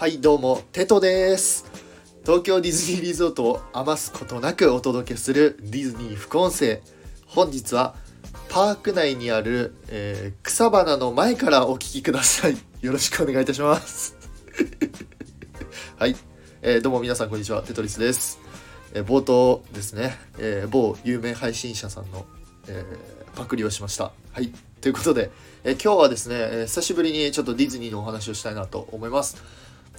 はいどうもテトです。東京ディズニーリゾートを余すことなくお届けするディズニー副音声。本日はパーク内にある、えー、草花の前からお聞きください。よろしくお願いいたします。はい、えー、どうも皆さんこんにちはテトリスです、えー、冒頭ですね、え某有名配信者さんの、えパクリをしました。はい。ということで、え今日はですね、え久しぶりにちょっとディズニーのお話をしたいなと思います。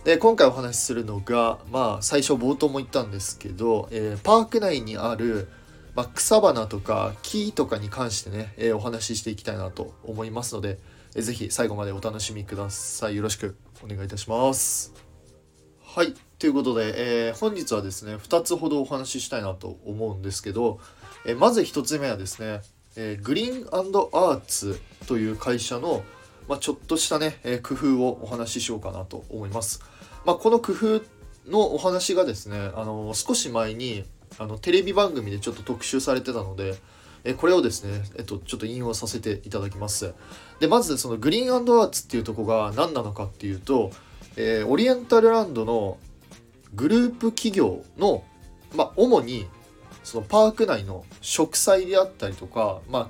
で今回お話しするのが、まあ、最初冒頭も言ったんですけど、えー、パーク内にある、まあ、草花とか木とかに関してね、えー、お話ししていきたいなと思いますので、えー、ぜひ最後までお楽しみください。よろしくお願いいたします。はい。ということで、えー、本日はですね、2つほどお話ししたいなと思うんですけど、えまず1つ目はですね、えグリーンアーツという会社の、まあ、ちょっとしたね、え工夫をお話ししようかなと思います。まあ、この工夫のお話がですね、あの少し前にあのテレビ番組でちょっと特集されてたので、えこれをですね、えっと、ちょっと引用させていただきます。で、まずそのグリーンアーツっていうとこが何なのかっていうと、えー、オリエンタルランドのグループ企業の、まあ、主にそのパーク内の植栽であったりとか、まあ、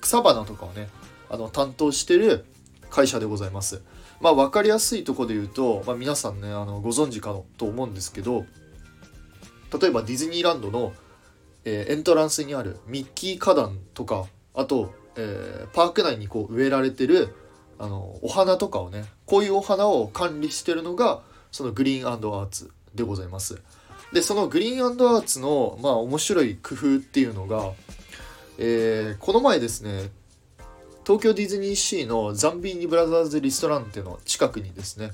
草花とかをね、あの担当してる会社でございます。まあ分かりやすいとこで言うと、まあ、皆さんねあのご存知かと思うんですけど例えばディズニーランドの、えー、エントランスにあるミッキー花壇とかあと、えー、パーク内にこう植えられてるあのお花とかをねこういうお花を管理してるのがそのグリーンアーツでございます。でそのグリーンアーツのまあ面白い工夫っていうのが、えー、この前ですね東京ディズニーシーのザンビーニブラザーズリストランテの近くにですね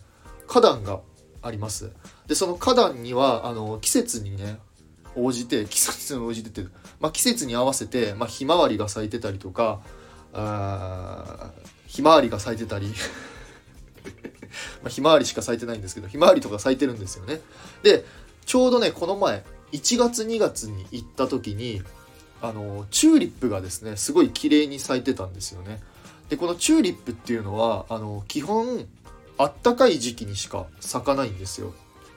花壇があります。でその花壇にはあの季節にね応じて 季節に応じてて、まあ、季節に合わせて、まあ、ひまわりが咲いてたりとかあひまわりが咲いてたり まひまわりしか咲いてないんですけどひまわりとか咲いてるんですよね。でちょうどねこの前1月2月に行った時にあのチューリップがですねすごい綺麗に咲いてたんですよね。でこのチューリップっていうのはあの基本あったかい時期にしか咲かないんですよ。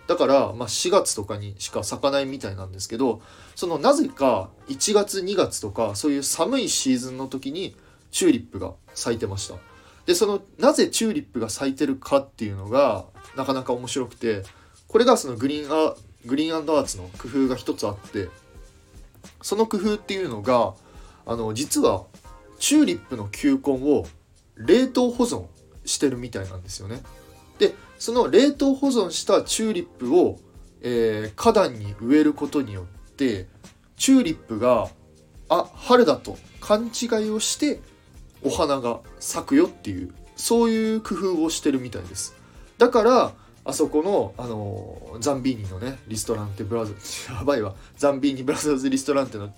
だから、まあ、4月とかにしか咲かないみたいなんですけどそのなぜか1月2月とかそういう寒いシーズンの時にチューリップが咲いてました。でそのなぜチューリップが咲いてるかっていうのがなかなか面白くてこれがそのグリーンアグリーンアーツの工夫が一つあってその工夫っていうのがあの実はチューリップの球根を冷凍保存してるみたいなんですよね。でその冷凍保存したチューリップを、えー、花壇に植えることによってチューリップがあ春だと勘違いをしてお花が咲くよっていうそういう工夫をしてるみたいです。だからあそこの、あのザンビーニのねリストランテブラザーズ やばいわ。ザンビーニブラザーズリストランテの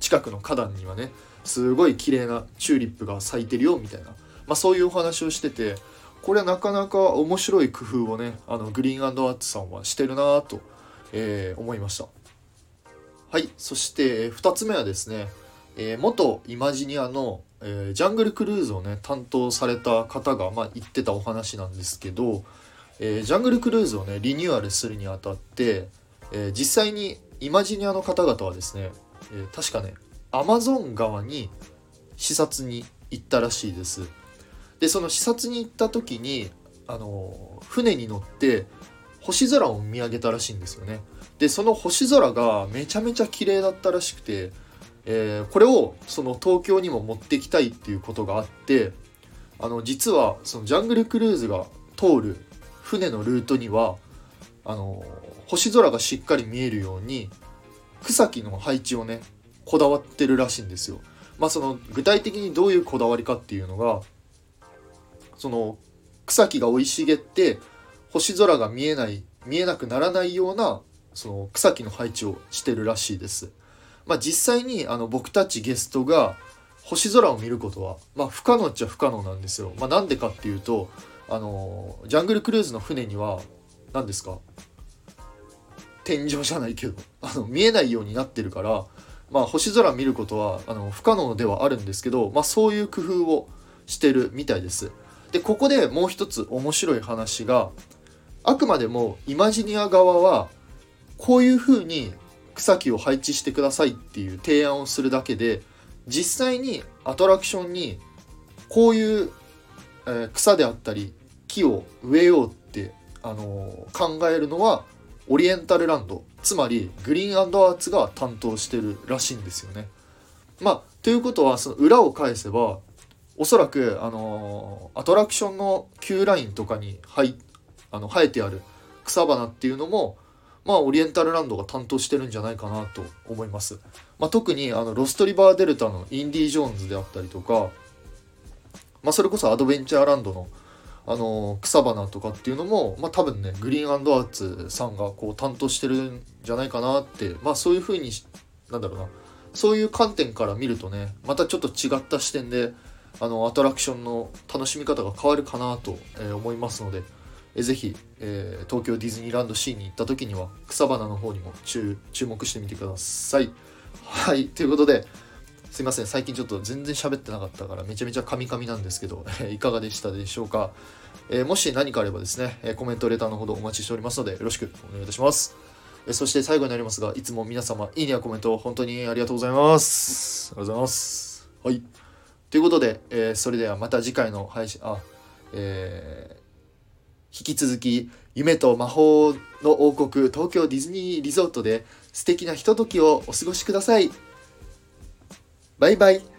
近くの花壇にはねすごい綺麗なチューリップが咲いてるよみたいな、まあ、そういうお話をしててこれなかなか面白い工夫をねあのグリーンアーツさんはしてるなと、えー、思いました。はいそして2つ目はですね、えー、元イマジニアの、えー、ジャングルクルーズをね担当された方が、まあ、言ってたお話なんですけどえー、ジャングルクルーズをねリニューアルするにあたって、えー、実際にイマジニアの方々はですね、えー、確かねアマゾン川に視察に行ったらしいです。でその視察に行った時にあの船に乗って星空を見上げたらしいんですよね。でその星空がめちゃめちゃ綺麗だったらしくて、えー、これをその東京にも持ってきたいっていうことがあってあの実はそのジャングルクルーズが通る船のルートにはあの星空がしっかり見えるように草木の配置をねこだわってるらしいんですよ。まあその具体的にどういうこだわりかっていうのがその草木が生い茂って星空が見えない見えなくならないようなその草木の配置をしてるらしいです。まあ、実際にあの僕たちゲストが星空を見ることは、まあ、不可能っちゃ不可能なんですよ。まあ、なんでかっていうとあのジャングルクルーズの船には何ですか？天井じゃないけど あの見えないようになってるからまあ星空見ることはあの不可能ではあるんですけど、まあ、そういう工夫をしてるみたいです。でここでもう一つ面白い話が、あくまでもイマジニア側はこういう風に草木を配置してくださいっていう提案をするだけで実際にアトラクションにこういう、えー、草であったり木を植えようって、あの、考えるのはオリエンタルランドつまりグリーンアーツが担当してるらしいんですよね。まあということはその裏を返せばおそらく、あの、アトラクションの Q ラインとかに入あの生えてある草花っていうのもまあオリエンタルランドが担当してるんじゃないかなと思います。まあ、特にあのロストリバーデルタのインディ・ジョーンズであったりとか、まあ、それこそアドベンチャーランドのあの草花とかっていうのも、まあ、多分ねグリーンアーツさんがこう担当してるんじゃないかなってまあそういうふうになんだろうなそういう観点から見るとねまたちょっと違った視点であのアトラクションの楽しみ方が変わるかなと、えー、思いますので。えぜひ、えー、東京ディズニーランドシーンに行った時には草花の方にも注目してみてください。はい、ということですいません最近ちょっと全然喋ってなかったからめちゃめちゃカミカミなんですけど いかがでしたでしょうか、えー、もし何かあればですねコメントレターのほどお待ちしておりますのでよろしくお願いいたします。そして最後になりますがいつも皆様いいねやコメント本当にありがとうございます。ありがとうございます。はい。ということで、えー、それではまた次回の配信あえー引き続き夢と魔法の王国東京ディズニーリゾートで素敵なひとときをお過ごしください。バイバイ。